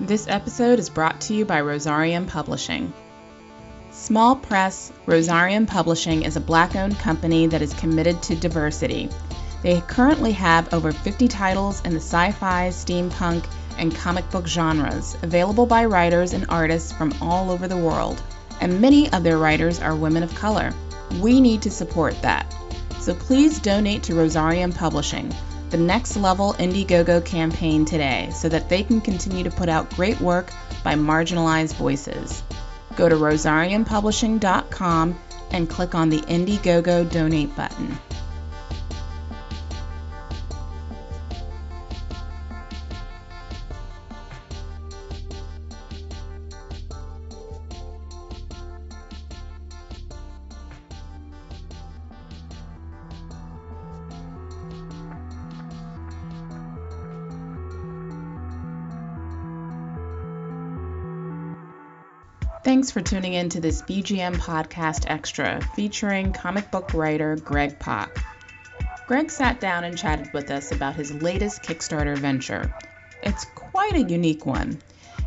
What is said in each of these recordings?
This episode is brought to you by Rosarium Publishing. Small Press Rosarium Publishing is a black owned company that is committed to diversity. They currently have over 50 titles in the sci fi, steampunk, and comic book genres, available by writers and artists from all over the world. And many of their writers are women of color. We need to support that. So please donate to Rosarium Publishing the Next Level Indiegogo campaign today so that they can continue to put out great work by marginalized voices. Go to rosariumpublishing.com and click on the Indiegogo donate button. Thanks for tuning in to this BGN Podcast Extra featuring comic book writer Greg Pak. Greg sat down and chatted with us about his latest Kickstarter venture. It's quite a unique one.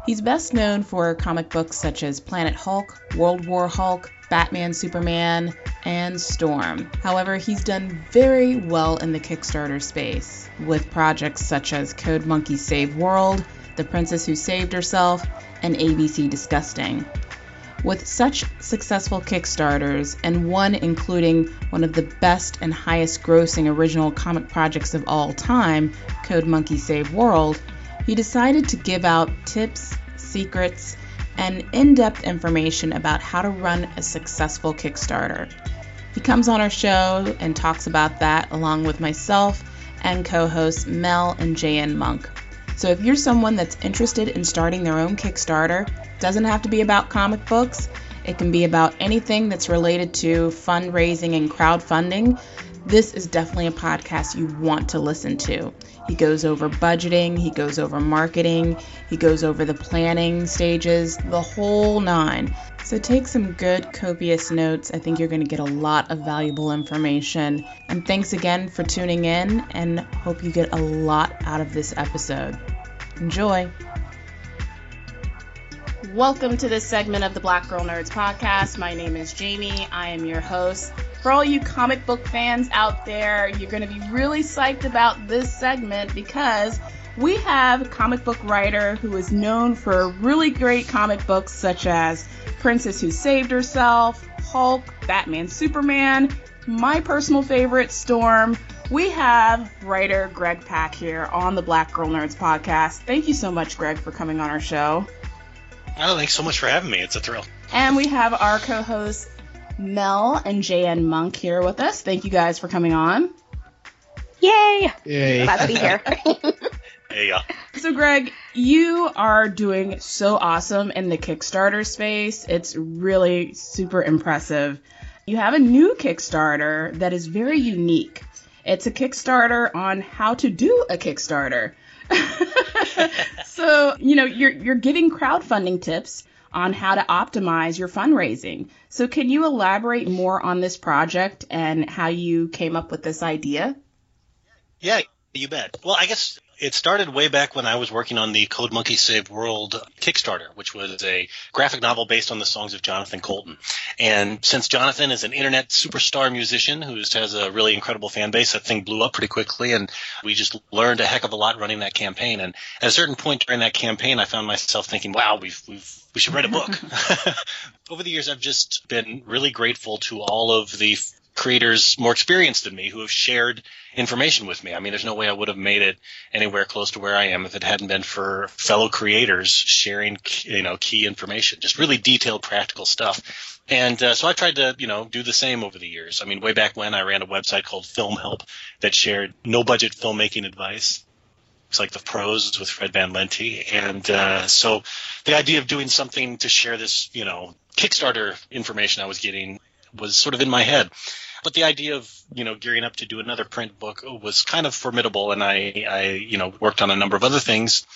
He's best known for comic books such as Planet Hulk, World War Hulk, Batman Superman, and Storm. However, he's done very well in the Kickstarter space with projects such as Code Monkey Save World, The Princess Who Saved Herself, and ABC Disgusting. With such successful Kickstarters, and one including one of the best and highest grossing original comic projects of all time, Code Monkey Save World, he decided to give out tips, secrets, and in depth information about how to run a successful Kickstarter. He comes on our show and talks about that along with myself and co hosts Mel and JN Monk. So if you're someone that's interested in starting their own Kickstarter, doesn't have to be about comic books. It can be about anything that's related to fundraising and crowdfunding. This is definitely a podcast you want to listen to. He goes over budgeting, he goes over marketing, he goes over the planning stages, the whole nine. So take some good, copious notes. I think you're going to get a lot of valuable information. And thanks again for tuning in, and hope you get a lot out of this episode. Enjoy! Welcome to this segment of the Black Girl Nerds podcast. My name is Jamie. I am your host. For all you comic book fans out there, you're going to be really psyched about this segment because we have a comic book writer who is known for really great comic books such as Princess Who Saved Herself, Hulk, Batman Superman, my personal favorite, Storm. We have writer Greg Pak here on the Black Girl Nerds podcast. Thank you so much, Greg, for coming on our show. Oh, thanks so much for having me. It's a thrill. And we have our co hosts, Mel and JN Monk, here with us. Thank you guys for coming on. Yay! Yay. Glad to be here. Hey, uh, So, Greg, you are doing so awesome in the Kickstarter space. It's really super impressive. You have a new Kickstarter that is very unique. It's a Kickstarter on how to do a Kickstarter. so, you know, you're you're giving crowdfunding tips on how to optimize your fundraising. So, can you elaborate more on this project and how you came up with this idea? yeah, you bet. Well, I guess it started way back when I was working on the Code Monkey Save World Kickstarter, which was a graphic novel based on the songs of Jonathan Coulton. And since Jonathan is an internet superstar musician who has a really incredible fan base, that thing blew up pretty quickly, and we just learned a heck of a lot running that campaign. And at a certain point during that campaign, I found myself thinking, "Wow, we've we've we should write a book." Over the years, I've just been really grateful to all of the creators more experienced than me who have shared information with me. I mean, there's no way I would have made it anywhere close to where I am if it hadn't been for fellow creators sharing, you know, key information, just really detailed, practical stuff. And uh, so I tried to, you know, do the same over the years. I mean, way back when I ran a website called Film Help that shared no budget filmmaking advice. It's like the pros with Fred Van Lente. And uh, so the idea of doing something to share this, you know, Kickstarter information I was getting was sort of in my head. But the idea of you know gearing up to do another print book was kind of formidable, and I, I you know worked on a number of other things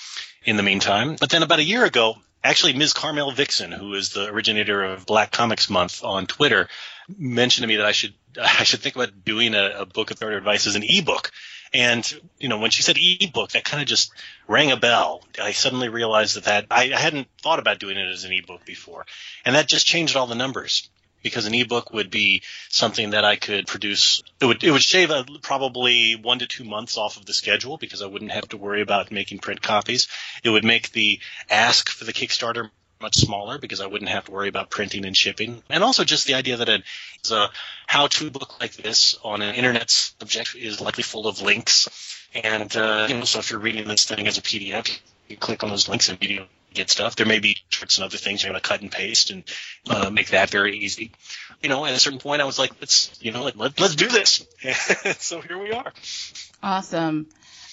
in the meantime. But then about a year ago, actually Ms. Carmel Vixen, who is the originator of Black Comics Month on Twitter, mentioned to me that I should I should think about doing a, a book of third advice as an ebook. And you know, when she said ebook, that kind of just rang a bell. I suddenly realized that that I, I hadn't thought about doing it as an ebook before, and that just changed all the numbers because an ebook would be something that I could produce. It would it would shave a, probably one to two months off of the schedule because I wouldn't have to worry about making print copies. It would make the ask for the Kickstarter much smaller because I wouldn't have to worry about printing and shipping. And also just the idea that a how-to book like this on an internet subject is likely full of links. And, uh, you know, so if you're reading this thing as a PDF, you click on those links and you get stuff. There may be shorts and other things you're going to cut and paste and uh, make that very easy. You know, at a certain point, I was like, let's, you know, let, let, let's do this. so here we are. Awesome.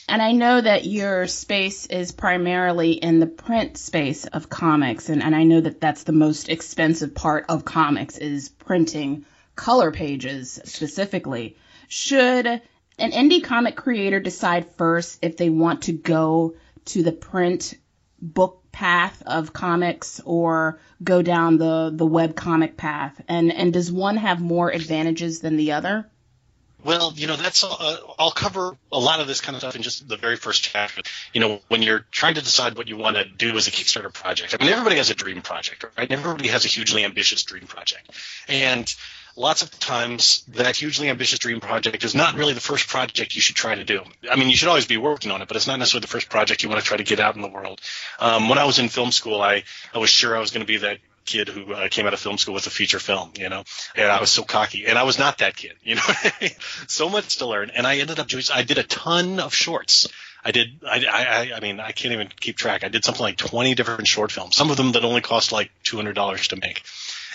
And I know that your space is primarily in the print space of comics, and, and I know that that's the most expensive part of comics is printing color pages specifically. Should an indie comic creator decide first if they want to go to the print book path of comics or go down the, the web comic path? And, and does one have more advantages than the other? Well, you know, that's uh, I'll cover a lot of this kind of stuff in just the very first chapter. You know, when you're trying to decide what you want to do as a Kickstarter project. I mean, everybody has a dream project, right? Everybody has a hugely ambitious dream project, and lots of times that hugely ambitious dream project is not really the first project you should try to do. I mean, you should always be working on it, but it's not necessarily the first project you want to try to get out in the world. Um, when I was in film school, I, I was sure I was going to be that kid who uh, came out of film school with a feature film, you know, and I was so cocky, and I was not that kid, you know, so much to learn, and I ended up doing. I did a ton of shorts. I did. I, I. I mean, I can't even keep track. I did something like 20 different short films. Some of them that only cost like $200 to make.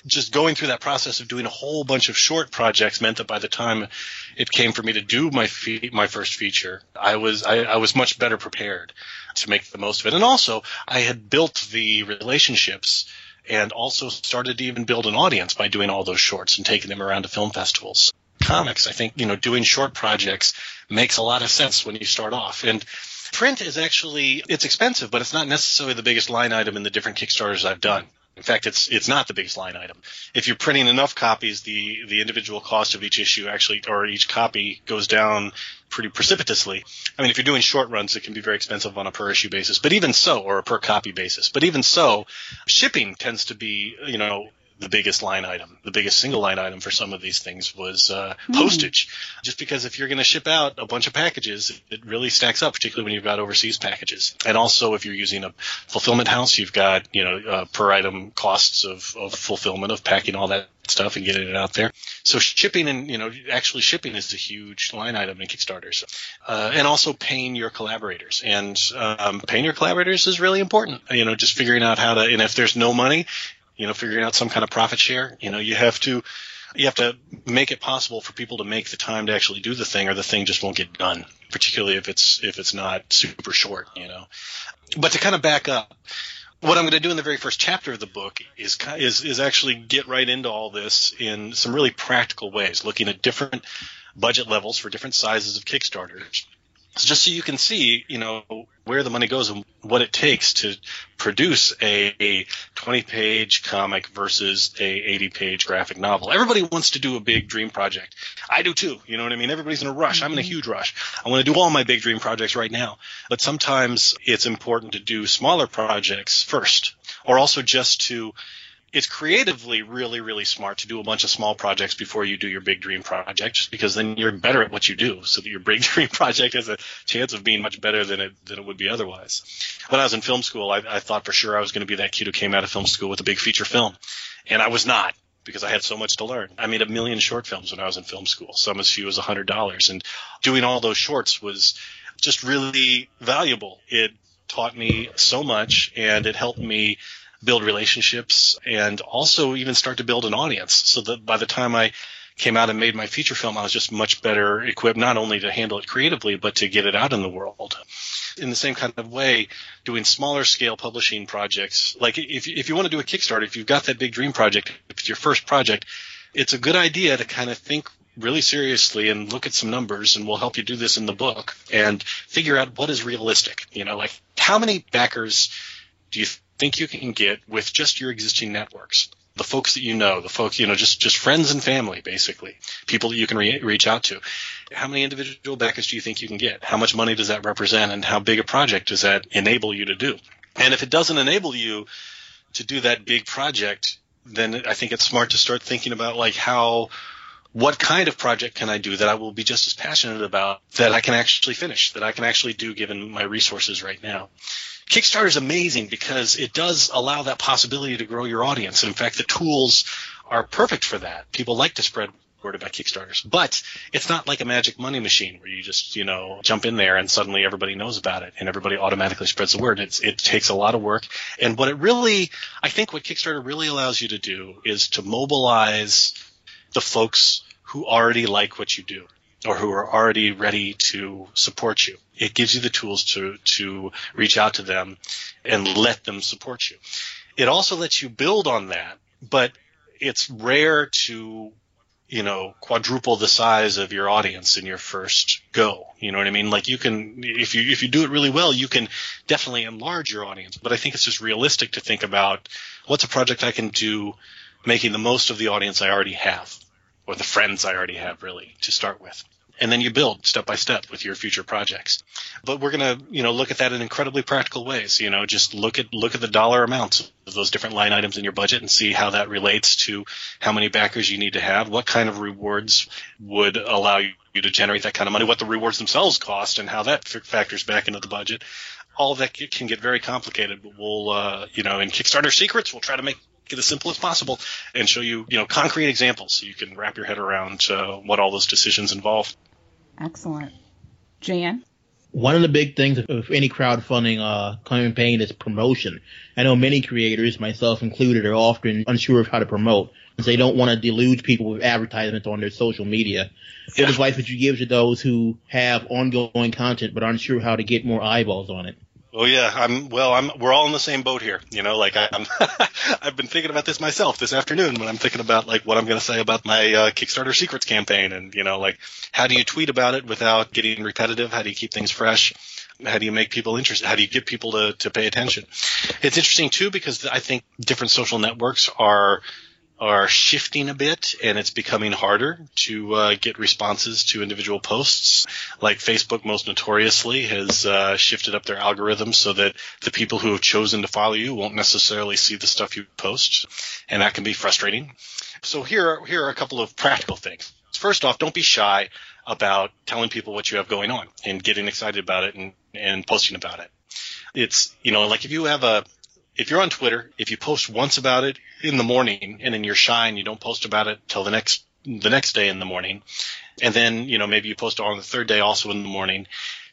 Just going through that process of doing a whole bunch of short projects meant that by the time it came for me to do my fe- my first feature, I was I, I was much better prepared to make the most of it. And also, I had built the relationships and also started to even build an audience by doing all those shorts and taking them around to film festivals. Comics, I think, you know, doing short projects makes a lot of sense when you start off. And print is actually it's expensive, but it's not necessarily the biggest line item in the different Kickstarters I've done. In fact, it's it's not the biggest line item. If you're printing enough copies, the the individual cost of each issue actually or each copy goes down pretty precipitously. I mean, if you're doing short runs, it can be very expensive on a per issue basis, but even so, or a per copy basis. But even so, shipping tends to be, you know, the biggest line item, the biggest single line item for some of these things was uh, mm. postage. Just because if you're going to ship out a bunch of packages, it really stacks up, particularly when you've got overseas packages. And also, if you're using a fulfillment house, you've got you know uh, per item costs of, of fulfillment of packing all that stuff and getting it out there. So shipping and you know actually shipping is a huge line item in Kickstarters, uh, and also paying your collaborators. And um, paying your collaborators is really important. You know, just figuring out how to. And if there's no money, you know, figuring out some kind of profit share. You know, you have to you have to make it possible for people to make the time to actually do the thing, or the thing just won't get done. Particularly if it's if it's not super short, you know. But to kind of back up, what I'm going to do in the very first chapter of the book is is is actually get right into all this in some really practical ways, looking at different budget levels for different sizes of Kickstarters just so you can see, you know, where the money goes and what it takes to produce a, a 20 page comic versus a 80 page graphic novel. Everybody wants to do a big dream project. I do too. You know what I mean? Everybody's in a rush. I'm in a mm-hmm. huge rush. I want to do all my big dream projects right now. But sometimes it's important to do smaller projects first or also just to it's creatively really really smart to do a bunch of small projects before you do your big dream project just because then you're better at what you do. So that your big dream project has a chance of being much better than it than it would be otherwise. When i was in film school i, I thought for sure i was going to be that kid who came out of film school with a big feature film. And i was not because I had so much to learn. I made a million short films when I was in film school, some as few as a hundred dollars, and doing all those shorts was just really valuable. It taught me so much, and it helped me build relationships and also even start to build an audience so that by the time I came out and made my feature film, I was just much better equipped not only to handle it creatively, but to get it out in the world. In the same kind of way, doing smaller scale publishing projects, like if, if you want to do a Kickstarter, if you've got that big dream project, if it's your first project, it's a good idea to kind of think really seriously and look at some numbers and we'll help you do this in the book and figure out what is realistic. You know, like how many backers do you think you can get with just your existing networks. the folks that you know, the folks, you know, just, just friends and family, basically, people that you can re- reach out to. How many individual backers do you think you can get? How much money does that represent and how big a project does that enable you to do? And if it doesn't enable you to do that big project, then I think it's smart to start thinking about like how, what kind of project can I do that I will be just as passionate about that I can actually finish, that I can actually do given my resources right now. Kickstarter is amazing because it does allow that possibility to grow your audience. And in fact, the tools are perfect for that. People like to spread word about Kickstarters, but it's not like a magic money machine where you just, you know, jump in there and suddenly everybody knows about it and everybody automatically spreads the word. It's, it takes a lot of work. And what it really, I think what Kickstarter really allows you to do is to mobilize the folks who already like what you do or who are already ready to support you. It gives you the tools to, to reach out to them and let them support you. It also lets you build on that, but it's rare to, you know, quadruple the size of your audience in your first go. You know what I mean? Like you can, if you, if you do it really well, you can definitely enlarge your audience, but I think it's just realistic to think about what's a project I can do making the most of the audience I already have or the friends I already have really to start with and then you build step by step with your future projects. But we're going to, you know, look at that in incredibly practical ways. You know, just look at look at the dollar amounts of those different line items in your budget and see how that relates to how many backers you need to have, what kind of rewards would allow you to generate that kind of money, what the rewards themselves cost, and how that factors back into the budget. All that can get very complicated, but we'll, uh, you know, in Kickstarter secrets, we'll try to make it as simple as possible and show you, you know, concrete examples so you can wrap your head around uh, what all those decisions involve. Excellent. Jan? One of the big things of any crowdfunding uh, campaign is promotion. I know many creators, myself included, are often unsure of how to promote because they don't want to deluge people with advertisements on their social media. Yeah. What advice would you give to those who have ongoing content but aren't sure how to get more eyeballs on it? Oh yeah, I'm well. I'm. We're all in the same boat here. You know, like I, am I've been thinking about this myself this afternoon when I'm thinking about like what I'm going to say about my uh, Kickstarter secrets campaign, and you know, like how do you tweet about it without getting repetitive? How do you keep things fresh? How do you make people interested? How do you get people to to pay attention? It's interesting too because I think different social networks are are shifting a bit and it's becoming harder to uh, get responses to individual posts. Like Facebook most notoriously has uh, shifted up their algorithms so that the people who have chosen to follow you won't necessarily see the stuff you post. And that can be frustrating. So here are, here are a couple of practical things. First off, don't be shy about telling people what you have going on and getting excited about it and, and posting about it. It's, you know, like if you have a, if you're on Twitter, if you post once about it in the morning and then you're shy and you don't post about it till the next the next day in the morning, and then you know maybe you post on the third day also in the morning,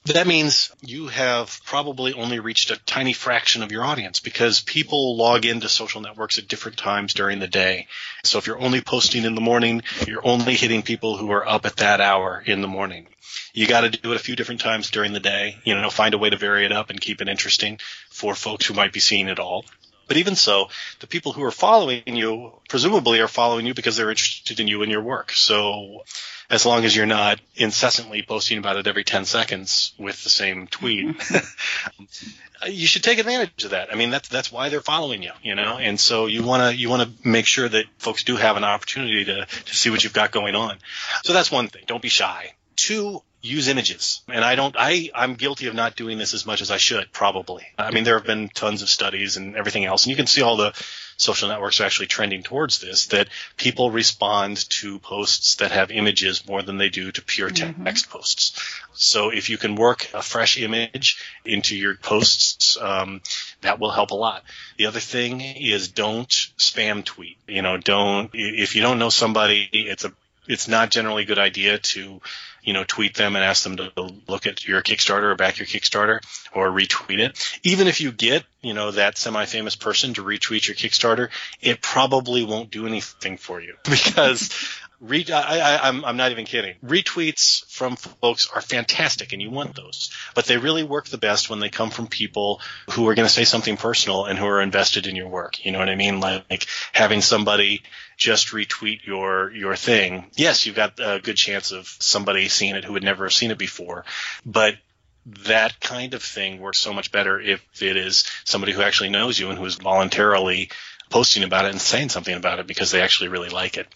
that means you have probably only reached a tiny fraction of your audience because people log into social networks at different times during the day. So if you're only posting in the morning, you're only hitting people who are up at that hour in the morning. You got to do it a few different times during the day. You know, find a way to vary it up and keep it interesting for folks who might be seeing it all. But even so, the people who are following you presumably are following you because they're interested in you and your work. So as long as you're not incessantly posting about it every 10 seconds with the same tweet, mm-hmm. um, you should take advantage of that. I mean, that's, that's why they're following you, you know, and so you want to, you want to make sure that folks do have an opportunity to, to see what you've got going on. So that's one thing. Don't be shy. Two, use images. And I don't, I, I'm guilty of not doing this as much as I should, probably. I mean, there have been tons of studies and everything else, and you can see all the social networks are actually trending towards this, that people respond to posts that have images more than they do to pure mm-hmm. text posts. So if you can work a fresh image into your posts, um, that will help a lot. The other thing is don't spam tweet. You know, don't, if you don't know somebody, it's a, it's not generally a good idea to you know, tweet them and ask them to look at your Kickstarter or back your Kickstarter or retweet it. Even if you get, you know, that semi-famous person to retweet your Kickstarter, it probably won't do anything for you because Re- I, am I'm not even kidding. Retweets from folks are fantastic, and you want those. But they really work the best when they come from people who are going to say something personal and who are invested in your work. You know what I mean? Like, like having somebody just retweet your your thing. Yes, you've got a good chance of somebody seeing it who had never have seen it before, but that kind of thing works so much better if it is somebody who actually knows you and who is voluntarily posting about it and saying something about it because they actually really like it.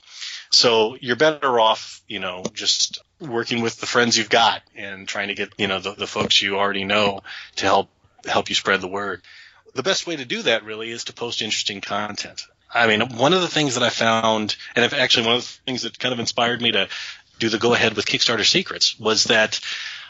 So you're better off, you know, just working with the friends you've got and trying to get, you know, the, the folks you already know to help help you spread the word. The best way to do that really is to post interesting content. I mean, one of the things that I found, and actually one of the things that kind of inspired me to do the go ahead with Kickstarter Secrets was that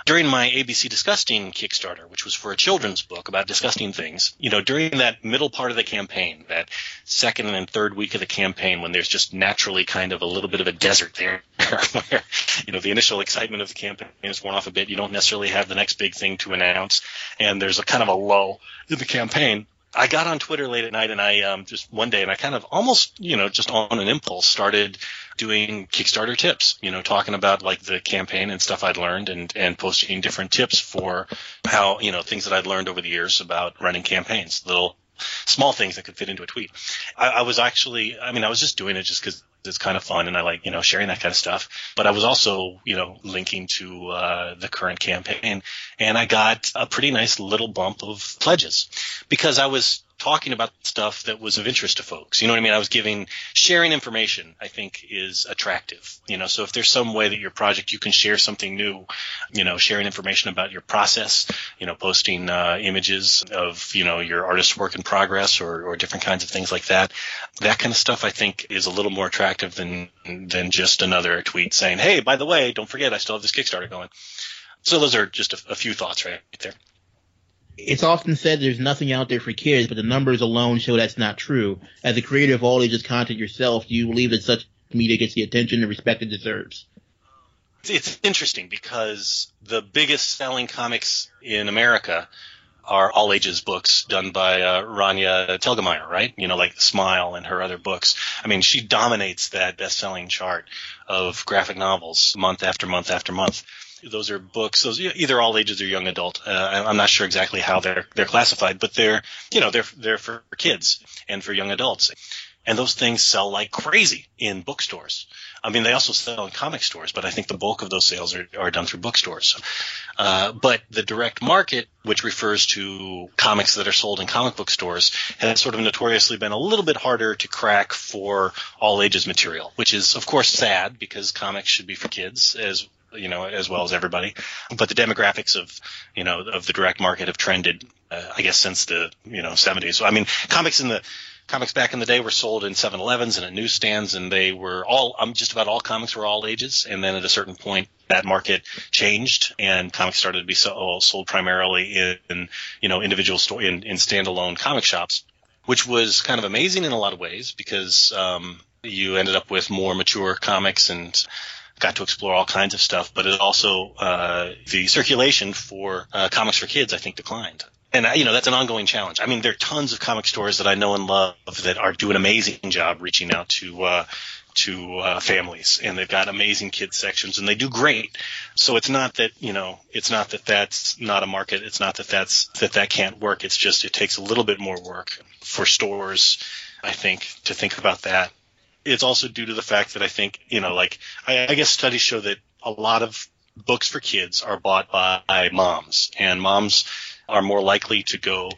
during my ABC Disgusting Kickstarter, which was for a children's book about disgusting things, you know, during that middle part of the campaign, that second and third week of the campaign, when there's just naturally kind of a little bit of a desert there, where, you know, the initial excitement of the campaign is worn off a bit, you don't necessarily have the next big thing to announce, and there's a kind of a lull in the campaign. I got on Twitter late at night and I um, just one day and I kind of almost, you know, just on an impulse started doing Kickstarter tips, you know, talking about like the campaign and stuff I'd learned and, and posting different tips for how, you know, things that I'd learned over the years about running campaigns, little small things that could fit into a tweet. I, I was actually, I mean, I was just doing it just because it's kind of fun and I like, you know, sharing that kind of stuff. But I was also, you know, linking to uh, the current campaign and I got a pretty nice little bump of pledges because I was talking about stuff that was of interest to folks. You know what I mean? I was giving sharing information. I think is attractive. You know, so if there's some way that your project you can share something new, you know, sharing information about your process, you know, posting uh, images of you know your artist's work in progress or, or different kinds of things like that. That kind of stuff I think is a little more attractive than than just another tweet saying, "Hey, by the way, don't forget I still have this Kickstarter going." So those are just a, a few thoughts right there it's often said there's nothing out there for kids, but the numbers alone show that's not true. As a creator of all ages content yourself, do you believe that such media gets the attention and respect it deserves? It's interesting because the biggest selling comics in America are all ages books done by uh, Raina Telgemeier, right? You know, like Smile and her other books. I mean, she dominates that best-selling chart of graphic novels month after month after month those are books. Those either all ages or young adult. Uh, I'm not sure exactly how they're they're classified, but they're you know they're they're for kids and for young adults, and those things sell like crazy in bookstores. I mean, they also sell in comic stores, but I think the bulk of those sales are, are done through bookstores. Uh, but the direct market, which refers to comics that are sold in comic book stores, has sort of notoriously been a little bit harder to crack for all ages material, which is of course sad because comics should be for kids as you know, as well as everybody. But the demographics of, you know, of the direct market have trended, uh, I guess, since the, you know, 70s. So, I mean, comics in the, comics back in the day were sold in 7-Elevens and at newsstands, and they were all, um, just about all comics were all ages. And then at a certain point, that market changed, and comics started to be sold, primarily in, in, you know, individual store in, in standalone comic shops, which was kind of amazing in a lot of ways because um, you ended up with more mature comics and got to explore all kinds of stuff, but it also uh, the circulation for uh, comics for kids, I think, declined. And you know that's an ongoing challenge. I mean, there are tons of comic stores that I know and love that are doing an amazing job reaching out to uh, to uh, families, and they've got amazing kids sections, and they do great. So it's not that you know, it's not that that's not a market. It's not that that's that that can't work. It's just it takes a little bit more work for stores, I think, to think about that it's also due to the fact that I think, you know, like I, I guess studies show that a lot of books for kids are bought by moms, and moms are more likely to go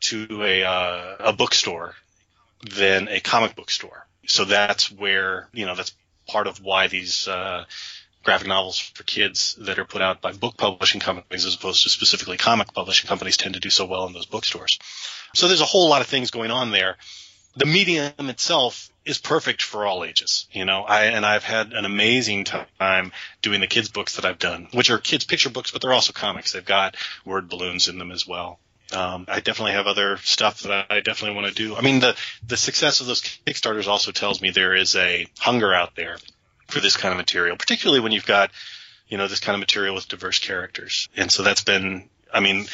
to a uh, a bookstore than a comic book store. So that's where you know that's part of why these uh, graphic novels for kids that are put out by book publishing companies as opposed to specifically comic publishing companies tend to do so well in those bookstores. So there's a whole lot of things going on there. The medium itself is perfect for all ages. You know, I and I've had an amazing time doing the kids books that I've done, which are kids picture books, but they're also comics. They've got word balloons in them as well. Um, I definitely have other stuff that I definitely want to do. I mean, the the success of those Kickstarters also tells me there is a hunger out there for this kind of material, particularly when you've got you know this kind of material with diverse characters. And so that's been, I mean,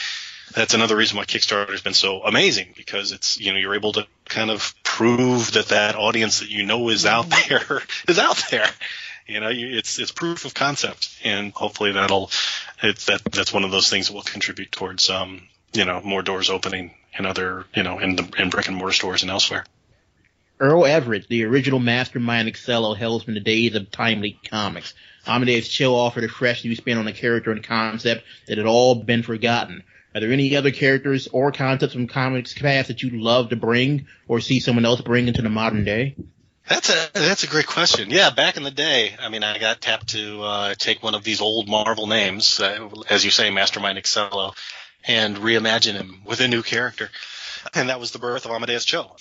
that's another reason why Kickstarter has been so amazing because it's you know you're able to kind of prove that that audience that you know is out mm-hmm. there is out there. You know, it's it's proof of concept, and hopefully that'll it's that that's one of those things that will contribute towards um you know more doors opening in other you know in the in brick and mortar stores and elsewhere. Earl Everett, the original mastermind Excello, hails from the days of timely comics. Amadeus Cho offered a fresh new spin on a character and concept that had all been forgotten. Are there any other characters or concepts from comics past that you'd love to bring or see someone else bring into the modern day? That's a that's a great question. Yeah, back in the day, I mean, I got tapped to uh, take one of these old Marvel names, uh, as you say, Mastermind Excello, and reimagine him with a new character, and that was the birth of Amadeus Cho.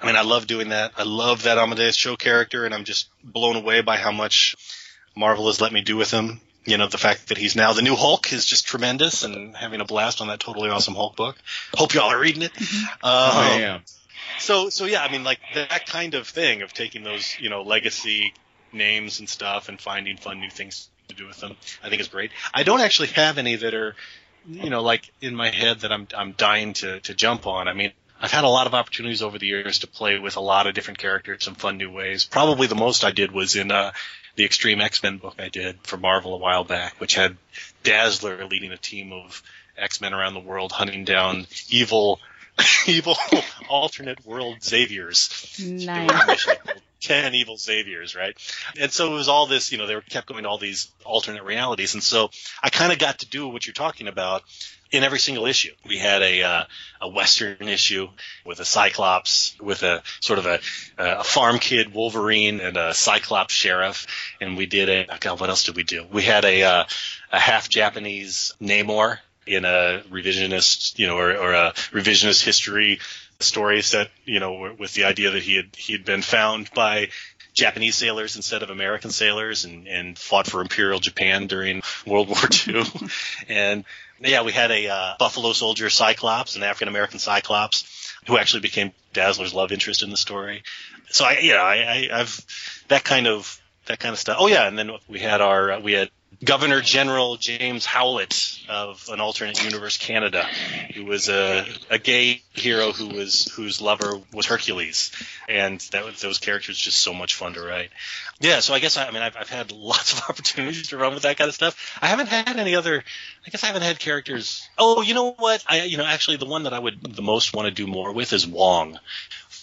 I mean, I love doing that. I love that Amadeus Cho character, and I'm just blown away by how much Marvel has let me do with him. You know, the fact that he's now the new Hulk is just tremendous, and having a blast on that totally awesome Hulk book. Hope y'all are reading it. Mm-hmm. Um, oh, yeah. So so yeah, I mean like that kind of thing of taking those you know legacy names and stuff and finding fun new things to do with them, I think is great. I don't actually have any that are you know like in my head that I'm I'm dying to to jump on. I mean. I've had a lot of opportunities over the years to play with a lot of different characters in fun new ways. Probably the most I did was in uh, the Extreme X-Men book I did for Marvel a while back, which had Dazzler leading a team of X-Men around the world hunting down evil evil alternate world Xaviers. Nice. Ten evil Xaviers, right? And so it was all this, you know, they were kept going to all these alternate realities. And so I kind of got to do what you're talking about in every single issue. We had a uh, a Western issue with a Cyclops, with a sort of a, a farm kid Wolverine and a Cyclops sheriff, and we did a oh God, what else did we do? We had a uh, a half Japanese Namor in a revisionist, you know, or, or a revisionist history story set, you know, with the idea that he had he had been found by Japanese sailors instead of American sailors and, and fought for Imperial Japan during World War II. and yeah, we had a uh, Buffalo Soldier Cyclops, an African American Cyclops, who actually became Dazzler's love interest in the story. So I, you know, I, I, I've that kind of that kind of stuff. Oh yeah, and then we had our uh, we had Governor General James Howlett of an alternate universe Canada, who was a, a gay hero who was whose lover was Hercules, and that those characters just so much fun to write. Yeah, so I guess I, I mean I've, I've had lots of opportunities to run with that kind of stuff. I haven't had any other. I guess I haven't had characters. Oh, you know what? I you know actually the one that I would the most want to do more with is Wong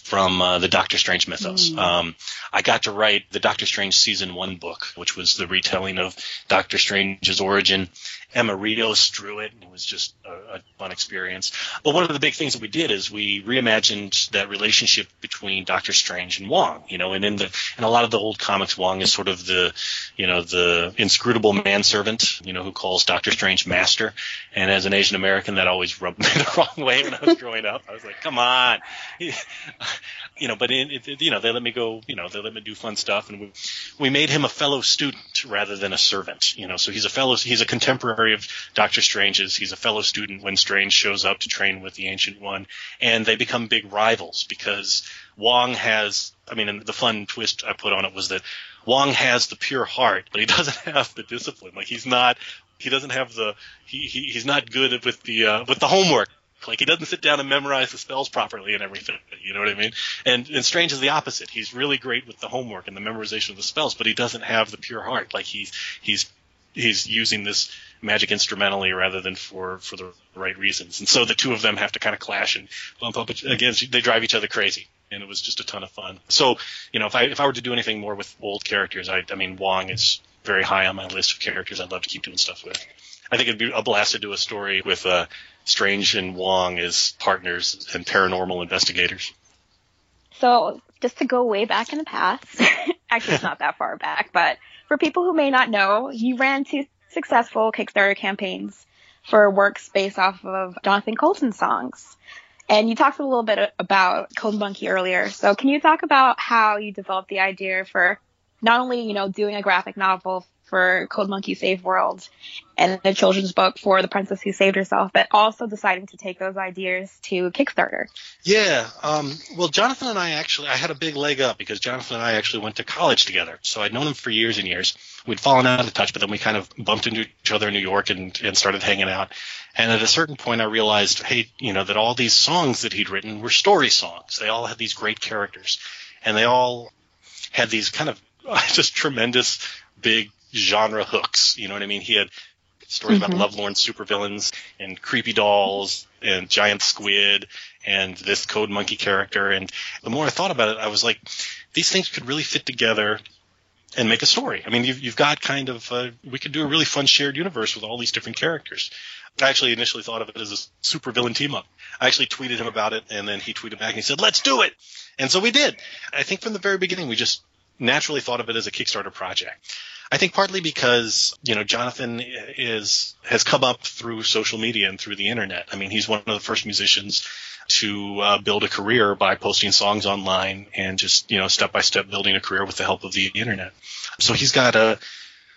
from uh, the Doctor Strange mythos. Mm. Um, I got to write the Doctor Strange season one book, which was the retelling of Doctor Strange's origin. Emma Rios drew it, and it was just a, a fun experience. But one of the big things that we did is we reimagined that relationship between Doctor Strange and Wong. You know, and in the in a lot of the old comics, Wong is sort of the you know the inscrutable manservant, you know, who calls Doctor Strange master. And as an Asian American, that always rubbed me the wrong way when I was growing up. I was like, come on, you know. But in, you know, they let me go. You know, they let me do fun stuff, and we we made him a fellow student rather than a servant. You know, so he's a fellow. He's a contemporary of Doctor Strange's. He's a fellow student when Strange shows up to train with the Ancient One, and they become big rivals because Wong has. I mean, and the fun twist I put on it was that Wong has the pure heart, but he doesn't have the discipline. Like he's not. He doesn't have the. He, he he's not good with the uh, with the homework like he doesn't sit down and memorize the spells properly and everything. You know what I mean? And and Strange is the opposite. He's really great with the homework and the memorization of the spells, but he doesn't have the pure heart. Like he's he's he's using this magic instrumentally rather than for for the right reasons. And so the two of them have to kind of clash and bump up against. They drive each other crazy, and it was just a ton of fun. So you know, if I if I were to do anything more with old characters, I I mean Wong is very high on my list of characters I'd love to keep doing stuff with. I think it'd be a blast to do a story with uh, Strange and Wong as partners and paranormal investigators. So, just to go way back in the past, actually, it's not that far back, but for people who may not know, you ran two successful Kickstarter campaigns for works based off of Jonathan Coulton's songs. And you talked a little bit about Code Monkey earlier. So, can you talk about how you developed the idea for not only, you know, doing a graphic novel for Code Monkey Save World and a children's book for The Princess Who Saved Herself, but also deciding to take those ideas to Kickstarter. Yeah. Um, well, Jonathan and I actually, I had a big leg up because Jonathan and I actually went to college together. So I'd known him for years and years. We'd fallen out of touch, but then we kind of bumped into each other in New York and, and started hanging out. And at a certain point, I realized, hey, you know, that all these songs that he'd written were story songs. They all had these great characters, and they all had these kind of just tremendous big genre hooks. You know what I mean? He had stories Mhm. about lovelorn supervillains and creepy dolls and giant squid and this code monkey character. And the more I thought about it, I was like, these things could really fit together and make a story. I mean, you've, you've got kind of, uh, we could do a really fun shared universe with all these different characters. I actually initially thought of it as a super villain team up. I actually tweeted him about it and then he tweeted back and he said, let's do it. And so we did. I think from the very beginning, we just naturally thought of it as a Kickstarter project. I think partly because, you know, Jonathan is, has come up through social media and through the internet. I mean, he's one of the first musicians to uh, build a career by posting songs online and just, you know, step by step building a career with the help of the internet. So he's got a,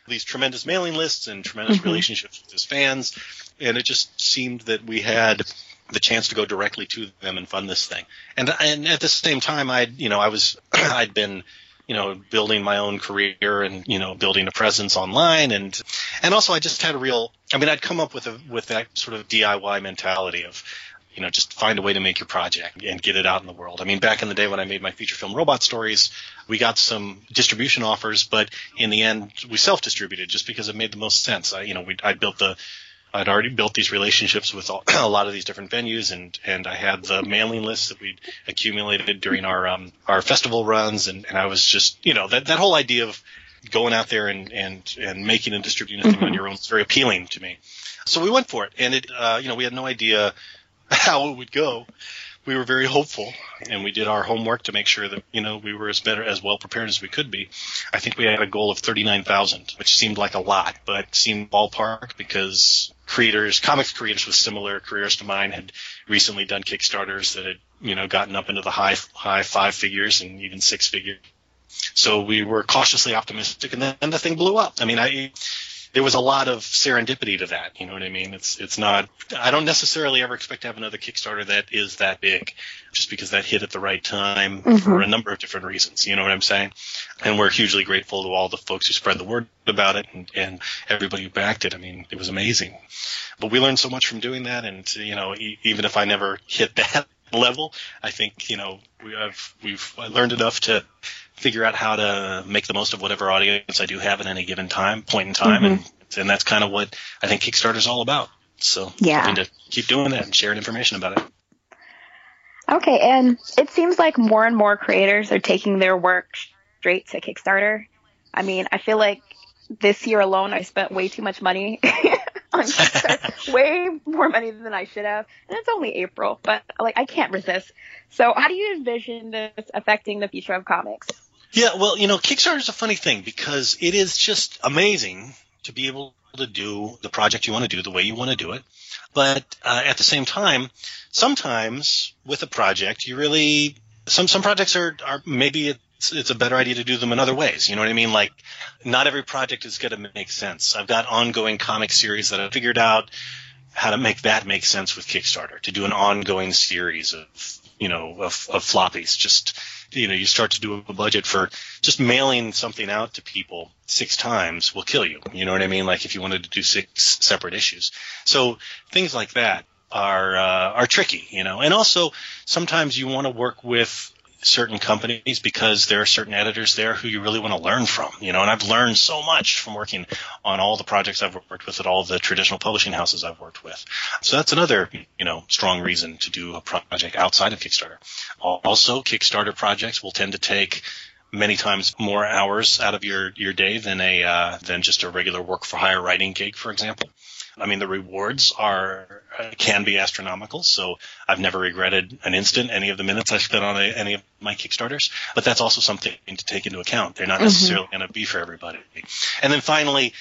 these tremendous mailing lists and tremendous Mhm. relationships with his fans. And it just seemed that we had the chance to go directly to them and fund this thing. And, and at the same time, I'd, you know, I was, I'd been, you know, building my own career and, you know, building a presence online. And, and also I just had a real, I mean, I'd come up with a, with that sort of DIY mentality of, you know, just find a way to make your project and get it out in the world. I mean, back in the day when I made my feature film robot stories, we got some distribution offers, but in the end, we self-distributed just because it made the most sense. I, you know, we, I built the, I'd already built these relationships with all, a lot of these different venues, and and I had the mailing lists that we'd accumulated during our um our festival runs, and, and I was just, you know, that that whole idea of going out there and and and making and distributing a thing on your own is very appealing to me. So we went for it, and it, uh, you know, we had no idea how it would go. We were very hopeful, and we did our homework to make sure that you know we were as better as well prepared as we could be. I think we had a goal of thirty nine thousand, which seemed like a lot, but seemed ballpark because creators, comics creators with similar careers to mine, had recently done Kickstarters that had you know gotten up into the high high five figures and even six figures. So we were cautiously optimistic, and then the thing blew up. I mean, I there was a lot of serendipity to that. You know what I mean? It's it's not. I don't necessarily ever expect to have another Kickstarter that is that big, just because that hit at the right time for Mhm. a number of different reasons. You know what I'm saying? And we're hugely grateful to all the folks who spread the word about it and, and everybody who backed it. I mean, it was amazing. But we learned so much from doing that, and you know, e- even if I never hit that level, I think you know we have we've I learned enough to figure out how to make the most of whatever audience I do have at any given time, point in time, mm-hmm. and and that's kind of what I think Kickstarter is all about. So Yeah. to keep doing that and sharing information about it. Okay, and it seems like more and more creators are taking their work straight to Kickstarter. I mean, I feel like this year alone I spent way too much money on Kickstarter, way more money than I should have. And it's only April, but like I can't resist. So how do you envision this affecting the future of comics? Yeah, well, you know, Kickstarter's a funny thing because it is just amazing to be able to do the project you want to do the way you want to do it. But uh, at the same time, sometimes with a project, you really some some projects are are maybe it's it's a better idea to do them in other ways. You know what I mean? Like, not every project is going to make sense. I've got ongoing comic series that I figured out how to make that make sense with Kickstarter to do an ongoing series of you know of, of floppies. Just you know, you start to do a budget for just mailing something out to people six times will kill you. You know what I mean? Like if you wanted to do six separate issues. So things like that are uh, are tricky, you know. And also sometimes you want to work with certain companies because there are certain editors there who you really want to learn from, you know. And I've learned so much from working on all the projects I've worked with at all the traditional publishing houses I've worked with. So that's another, you know, strong reason to do a project outside of Kickstarter. Also, Kickstarter projects will tend to take many times more hours out of your your day than a uh, than just a regular work for hire writing gig, for example. I mean, the rewards are uh, can be astronomical. So I've never regretted an instant any of the minutes I spent on a, any of my Kickstarters. But that's also something to take into account. They're not necessarily going to be for everybody. And then finally,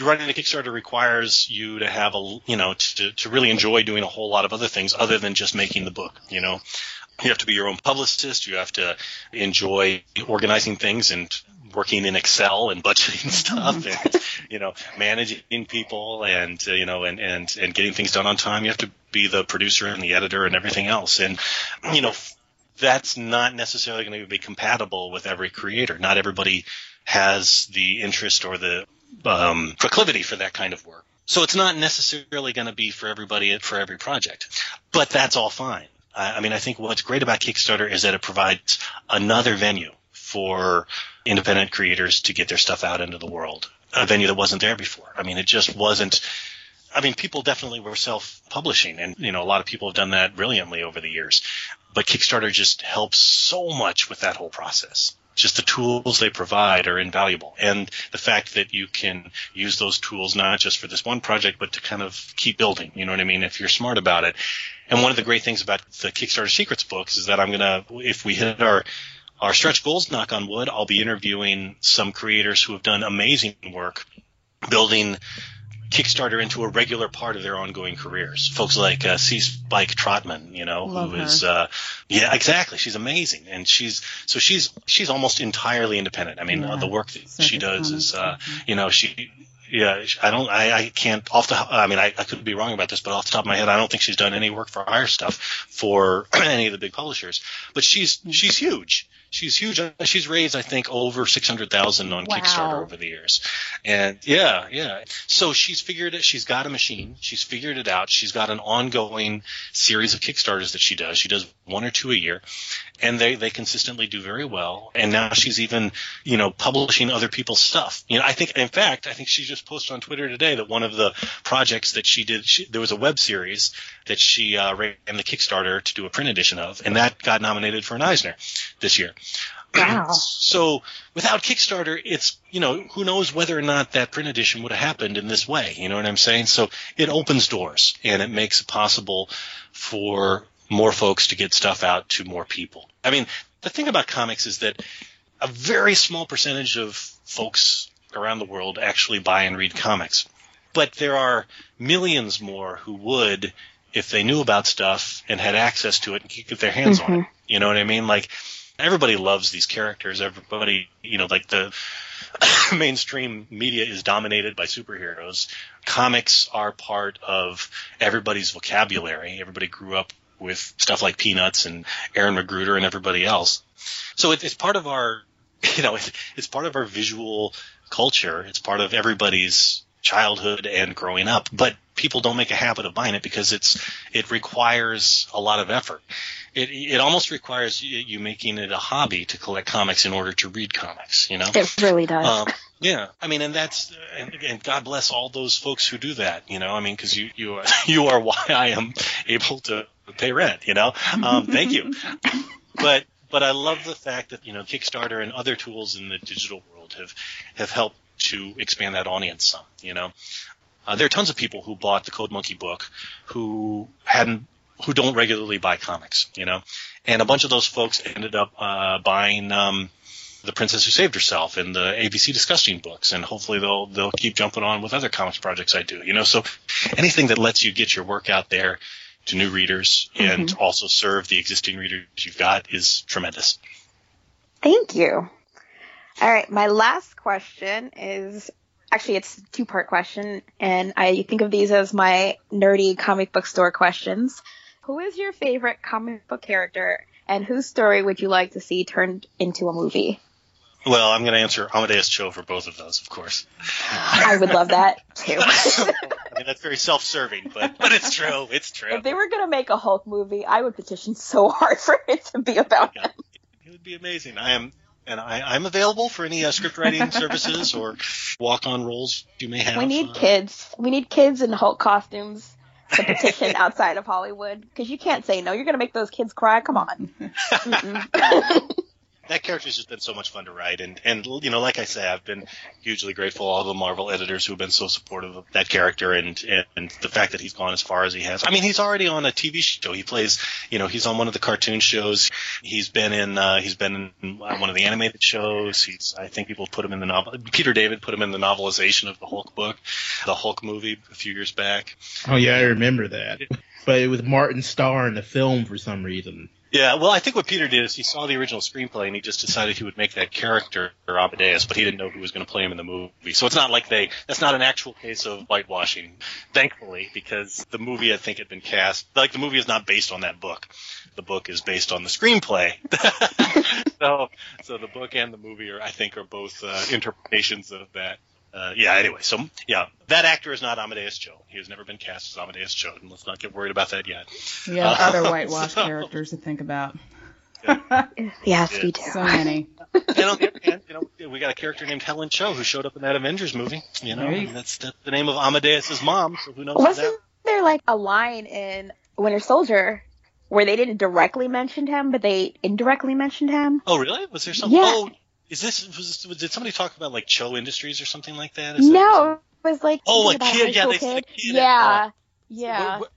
running a Kickstarter requires you to have a you know to to really enjoy doing a whole lot of other things other than just making the book. You know, you have to be your own publicist. You have to enjoy organizing things and working in Excel and budgeting stuff and you know managing people and uh, you know and and and getting things done on time. You have to be the producer and the editor and everything else. And you know that's not necessarily going to be compatible with every creator. Not everybody has the interest or the um, proclivity for that kind of work. So it's not necessarily going to be for everybody for every project, but that's all fine. I, I mean, I think what's great about Kickstarter is that it provides another venue for independent creators to get their stuff out into the world. A venue that wasn't there before. I mean, it just wasn't I mean, people definitely were self-publishing, and you know, a lot of people have done that brilliantly over the years. But Kickstarter just helps so much with that whole process. Just the tools they provide are invaluable, and the fact that you can use those tools not just for this one project, but to kind of keep building. You know what I mean? If you're smart about it. And one of the great things about the Kickstarter Secrets books is that I'm gonna, if we hit our our stretch goals, knock on wood, I'll be interviewing some creators who have done amazing work building Kickstarter into a regular part of their ongoing careers. Folks like uh, C. Spike Trotman, you know, Love who is, uh, yeah, exactly. She's amazing, and she's so she's she's almost entirely independent. I mean, uh, the work that Circus she does is, uh, you know, she. Yeah, I don't. I, I can't off the. I mean, I, I could be wrong about this, but off the top of my head, I don't think she's done any work for hire stuff for any of the big publishers. But she's she's huge. She's huge. She's raised, I think, over six hundred thousand on Wow. Kickstarter over the years. And yeah, yeah. So she's figured it. She's got a machine. She's figured it out. She's got an ongoing series of Kickstarters that she does. She does one or two a year, and they they consistently do very well. And now she's even you know publishing other people's stuff. You know, I think in fact, I think she just posted on Twitter today that one of the projects that she did, she, there was a web series that she uh, ran the Kickstarter to do a print edition of, and that got nominated for an Eisner this year. Wow. So without Kickstarter, it's you know who knows whether or not that print edition would have happened in this way. You know what I'm saying? So it opens doors and it makes it possible for more folks to get stuff out to more people. I mean, the thing about comics is that a very small percentage of folks around the world actually buy and read comics, but there are millions more who would if they knew about stuff and had access to it and could get their hands on it. Mm-hmm. You know what I mean? Like everybody loves these characters. Everybody, you know, like the mainstream media is dominated by superheroes. Comics are part of everybody's vocabulary. Everybody grew up with stuff like Peanuts and Aaron McGruder and everybody else. So it, it's part of our, you know, it, it's part of our visual culture. It's part of everybody's childhood and growing up. But people don't make a habit of buying it because it's it requires a lot of effort. It it almost requires you, you making it a hobby to collect comics in order to read comics. You know. It really does. Um, yeah, I mean, and that's and, and God bless all those folks who do that. You know, I mean, because you you are, you are why I am able to pay rent. You know, um, thank you. But but I love the fact that you know Kickstarter and other tools in the digital world have have helped to expand that audience some. You know, uh, there are tons of people who bought the Code Monkey book who hadn't who don't regularly buy comics. You know, and a bunch of those folks ended up uh, buying. Um, the Princess Who Saved Herself and the ABC Disgusting books, and hopefully they'll they'll keep jumping on with other comics projects I do. You know, so anything that lets you get your work out there to new readers and mm-hmm. also serve the existing readers you've got is tremendous. Thank you. All right, my last question is actually it's a two-part question, and I think of these as my nerdy comic book store questions. Who is your favorite comic book character, and whose story would you like to see turned into a movie? Well, I'm going to answer Amadeus Cho for both of those, of course. I would love that too. Mean, that's very self-serving, but but it's true. It's true. if they were gonna make a Hulk movie, I would petition so hard for it to be about him. It would be amazing. I am. And I, I'm available for any uh, script writing services or walk-on roles you may have. We need Uh, kids. We need kids in Hulk costumes to petition outside of Hollywood because you can't say no. You're gonna make those kids cry. Come on. That character's just been so much fun to write, and and you know, like I say, I've been hugely grateful to all the Marvel editors who have been so supportive of that character, and and the fact that he's gone as far as he has. I mean, he's already on a TV show. He plays, you know, he's on one of the cartoon shows. He's been in uh, he's been in uh, one of the animated shows. He's I think people put him in the novel. Peter David put him in the novelization of the Hulk book, the Hulk movie a few years back. Oh yeah, I remember that. But it was Martin Starr in the film for some reason. Yeah, well, I think what Peter did is he saw the original screenplay and he just decided he would make that character Amadeus, but he didn't know who was going to play him in the movie. So it's not like they, that's not an actual case of whitewashing, thankfully, because the movie I think had been cast, like the movie is not based on that book. The book is based on the screenplay. so, so the book and the movie are, I think, are both uh, interpretations of that. Uh, yeah, anyway, so yeah, that actor is not Amadeus Cho. He has never been cast as Amadeus Cho, and let's not get worried about that yet. Yeah, Uh, other whitewash characters to think about. yes, we do. So many. and on the other hand, you know, we got a character named Helen Cho who showed up in that Avengers movie. You know, Right. and that's the, the name of Amadeus's mom. So who knows? Wasn't that? there like a line in Winter Soldier where they didn't directly mention him, but they indirectly mentioned him? Oh, really? Was there something? Yeah. Oh, is this? Was, was, did somebody talk about like Cho Industries or something like that? Is that- no, it was like Oh, a kid, yeah, school they a kid. kid. Yeah, Oh. yeah. Where, where,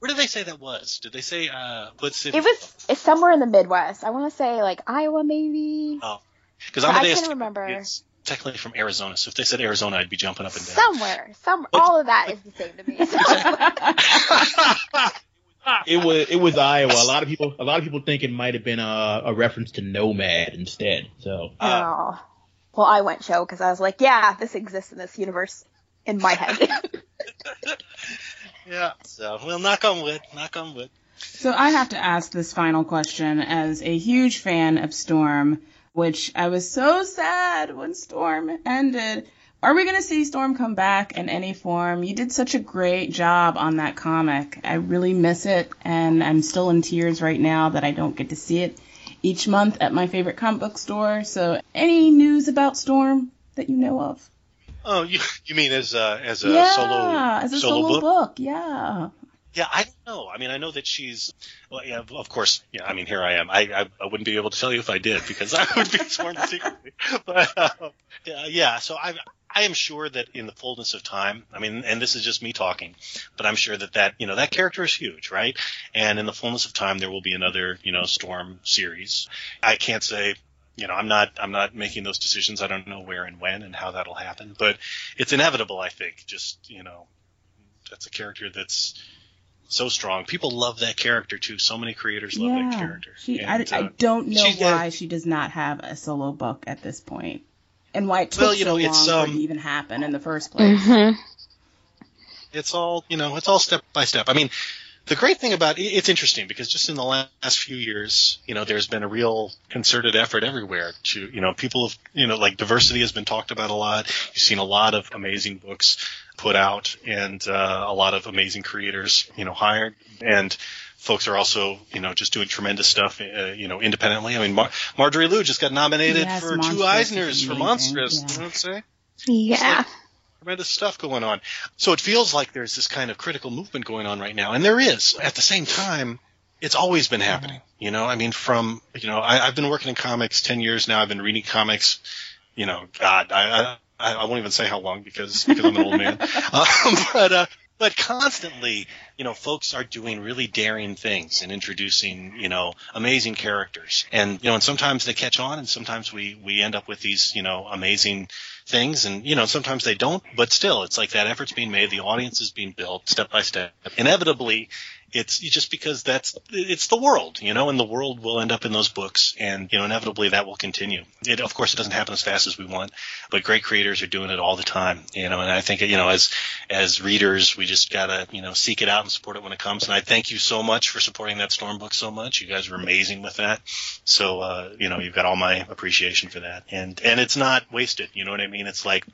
where did they say that was? Did they say uh, what city? It was it's somewhere in the Midwest. I want to say like Iowa, maybe. Oh, because I can't remember. is technically from Arizona. So if they said Arizona, I'd be jumping up and down. Somewhere, some But- all of that is the same to me. So, It was it was Iowa. A lot of people a lot of people think it might have been a, a reference to Nomad instead. So Uh, oh. Well, I went Cho because I was like, yeah, this exists in this universe in my head. yeah. So well, knock on wood. Knock on wood. So I have to ask this final question as a huge fan of Storm, which I was so sad when Storm ended. Are we going to see Storm come back in any form? You did such a great job on that comic. I really miss it, and I'm still in tears right now that I don't get to see it each month at my favorite comic book store. So, any news about Storm that you know of? Oh, you you mean as a as a yeah, solo as a solo, solo book? book. Yeah. Yeah, I don't know. I mean, I know that she's. Well, yeah, of course. Yeah, I mean, here I am. I, I I wouldn't be able to tell you if I did because I would be sworn secretly. But uh, yeah, yeah, so I I am sure that in the fullness of time, I mean, and this is just me talking, but I'm sure that that you know that character is huge, right? And in the fullness of time, there will be another you know Storm series. I can't say. You know, I'm not I'm not making those decisions. I don't know where and when and how that'll happen, but it's inevitable. I think. Just you know, that's a character that's so strong. People love that character too. So many creators love that character. She, And, I, I uh, don't know why she does not have a solo book at this point, and why it took Well, you know, so it's, long for it um, to even happen in the first place. mm-hmm. it's all you know. It's all step by step. I mean, the great thing about it's interesting because just in the last few years, you know, there's been a real concerted effort everywhere to, you know, people have, you know, like diversity has been talked about a lot. You've seen a lot of amazing books put out and uh, a lot of amazing creators, you know, hired and. Folks are also, you know, just doing tremendous stuff, uh, you know, independently. I mean, Mar- Marjorie Liu just got nominated Yes, for two Monstress is Eisners for Monstress. yeah. You know what I'm saying? Yeah. tremendous stuff going on. So it feels like there's this kind of critical movement going on right now, and there is. At the same time, it's always been happening. You know, I mean, from you know, I, I've been working in comics ten years now. I've been reading comics. You know, God, I I, I won't even say how long because because I'm an old man. Um, but uh, but constantly, you know, folks are doing really daring things and introducing, you know, amazing characters. And, you know, and sometimes they catch on and sometimes we, we end up with these, you know, amazing things and, you know, sometimes they don't, but still, it's like that effort's being made. The audience is being built step by step. Inevitably, it's just because that's, it's the world, you know, and the world will end up in those books and, you know, inevitably that will continue. It, of course, it doesn't happen as fast as we want, but great creators are doing it all the time, you know, and I think, you know, as, as readers, we just gotta, you know, seek it out and support it when it comes. And I thank you so much for supporting that Storm book so much. You guys were amazing with that. So, uh, you know, you've got all my appreciation for that. And, and it's not wasted. You know what I mean? It's like,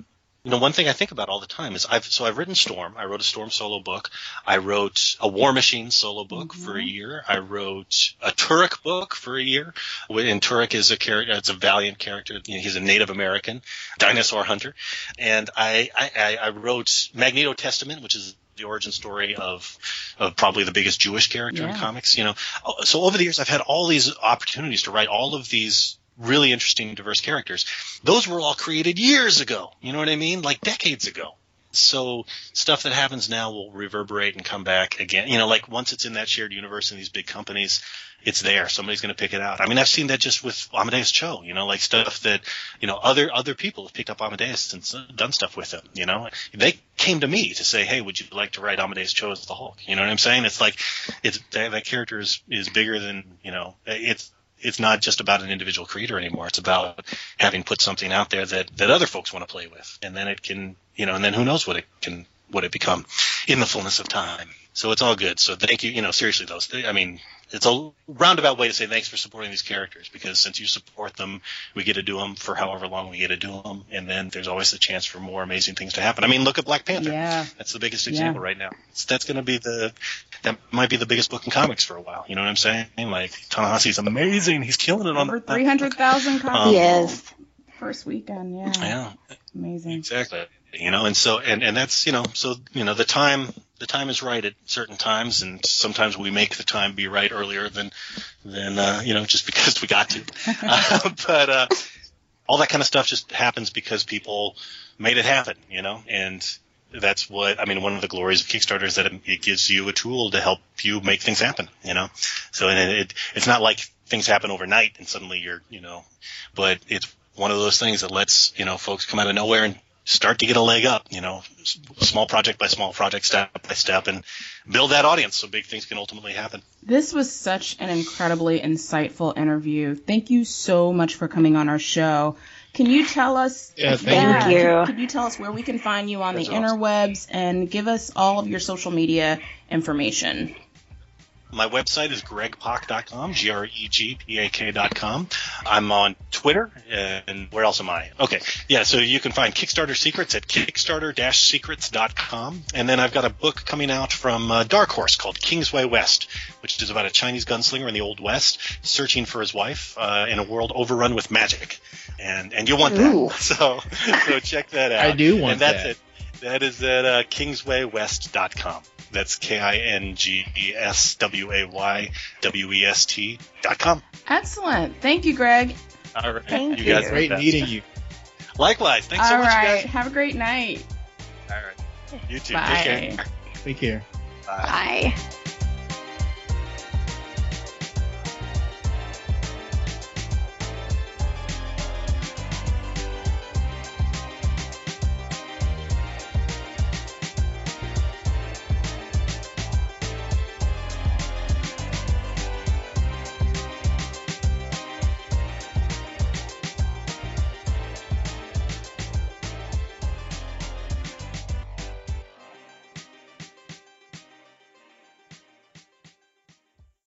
you know, one thing I think about all the time is I've so I've written Storm. I wrote a Storm solo book. I wrote a War Machine solo book for a mm-hmm. year. I wrote a Turok book for a year. And Turok is a character. It's a valiant character. You know, he's a Native American dinosaur hunter. And I I, I I wrote Magneto Testament, which is the origin story of, of probably the biggest Jewish character in comics. You know, Oh, so over the years I've had all these opportunities to write all of these really interesting, diverse characters. Those were all created years ago. You know what I mean? Like decades ago. So stuff that happens now will reverberate and come back again. You know, like once it's in that shared universe in these big companies, it's there. Somebody's going to pick it out. I mean, I've seen that just with Amadeus Cho. You know, like stuff that you know other other people have picked up Amadeus and done stuff with him. You know, they came to me to say, "Hey, would you like to write Amadeus Cho as the Hulk?" You know what I'm saying? It's like it's that, that character is is bigger than you know. It's it's not just about an individual creator anymore. It's about having put something out there that, that other folks want to play with. And then it can, you know, and then who knows what it can, what it become in the fullness of time. So it's all good. So thank you. You know, seriously, those. I mean, it's a roundabout way to say thanks for supporting these characters because since you support them, we get to do them for however long we get to do them, and then there's always the chance for more amazing things to happen. I mean, look at Black Panther. Yeah. That's the biggest example yeah. right now. It's, that's going to be the that might be the biggest book in comics for a while. You know what I'm saying? Like Ta-Nehisi's amazing. He's killing it Over on three hundred thousand copies. Um, yes. First weekend, yeah. Yeah. Amazing. Exactly. You know, and so and and that's you know so you know the time the time is right at certain times, and sometimes we make the time be right earlier than than uh, you know just because we got to. uh, but uh, all that kind of stuff just happens because people made it happen, you know, and that's what I mean. One of the glories of Kickstarter is that it, it gives you a tool to help you make things happen, you know. So and it, it's not like things happen overnight and suddenly you're, you know, but it's one of those things that lets you know folks come out of nowhere and start to get a leg up, you know, small project by small project, step by step, and build that audience so big things can ultimately happen. This was such an incredibly insightful interview. Thank you so much for coming on our show. Can you tell us? Yeah, thank you. Can you tell us where we can find you on That's the awesome. interwebs and give us all of your social media information? My website is gregpak.com, G-R-E-G-P-A-K.com. I'm on Twitter, and where else am I? Okay, yeah, so you can find Kickstarter Secrets at kickstarter-secrets.com. And then I've got a book coming out from uh, Dark Horse called Kingsway West, which is about a Chinese gunslinger in the Old West searching for his wife uh, in a world overrun with magic. And and you want that. Ooh. So, so check that out. I do want and that's that. It. That is at uh, kingswaywest.com. That's K I N G E S W A Y W E S T dot com. Excellent. Thank you, Greg. All right. Thank you. you. guys Great meeting you. Likewise. Thanks so much, right. guys. Have a great night. All right. You too. Bye. Take care. Take care. Bye. Bye.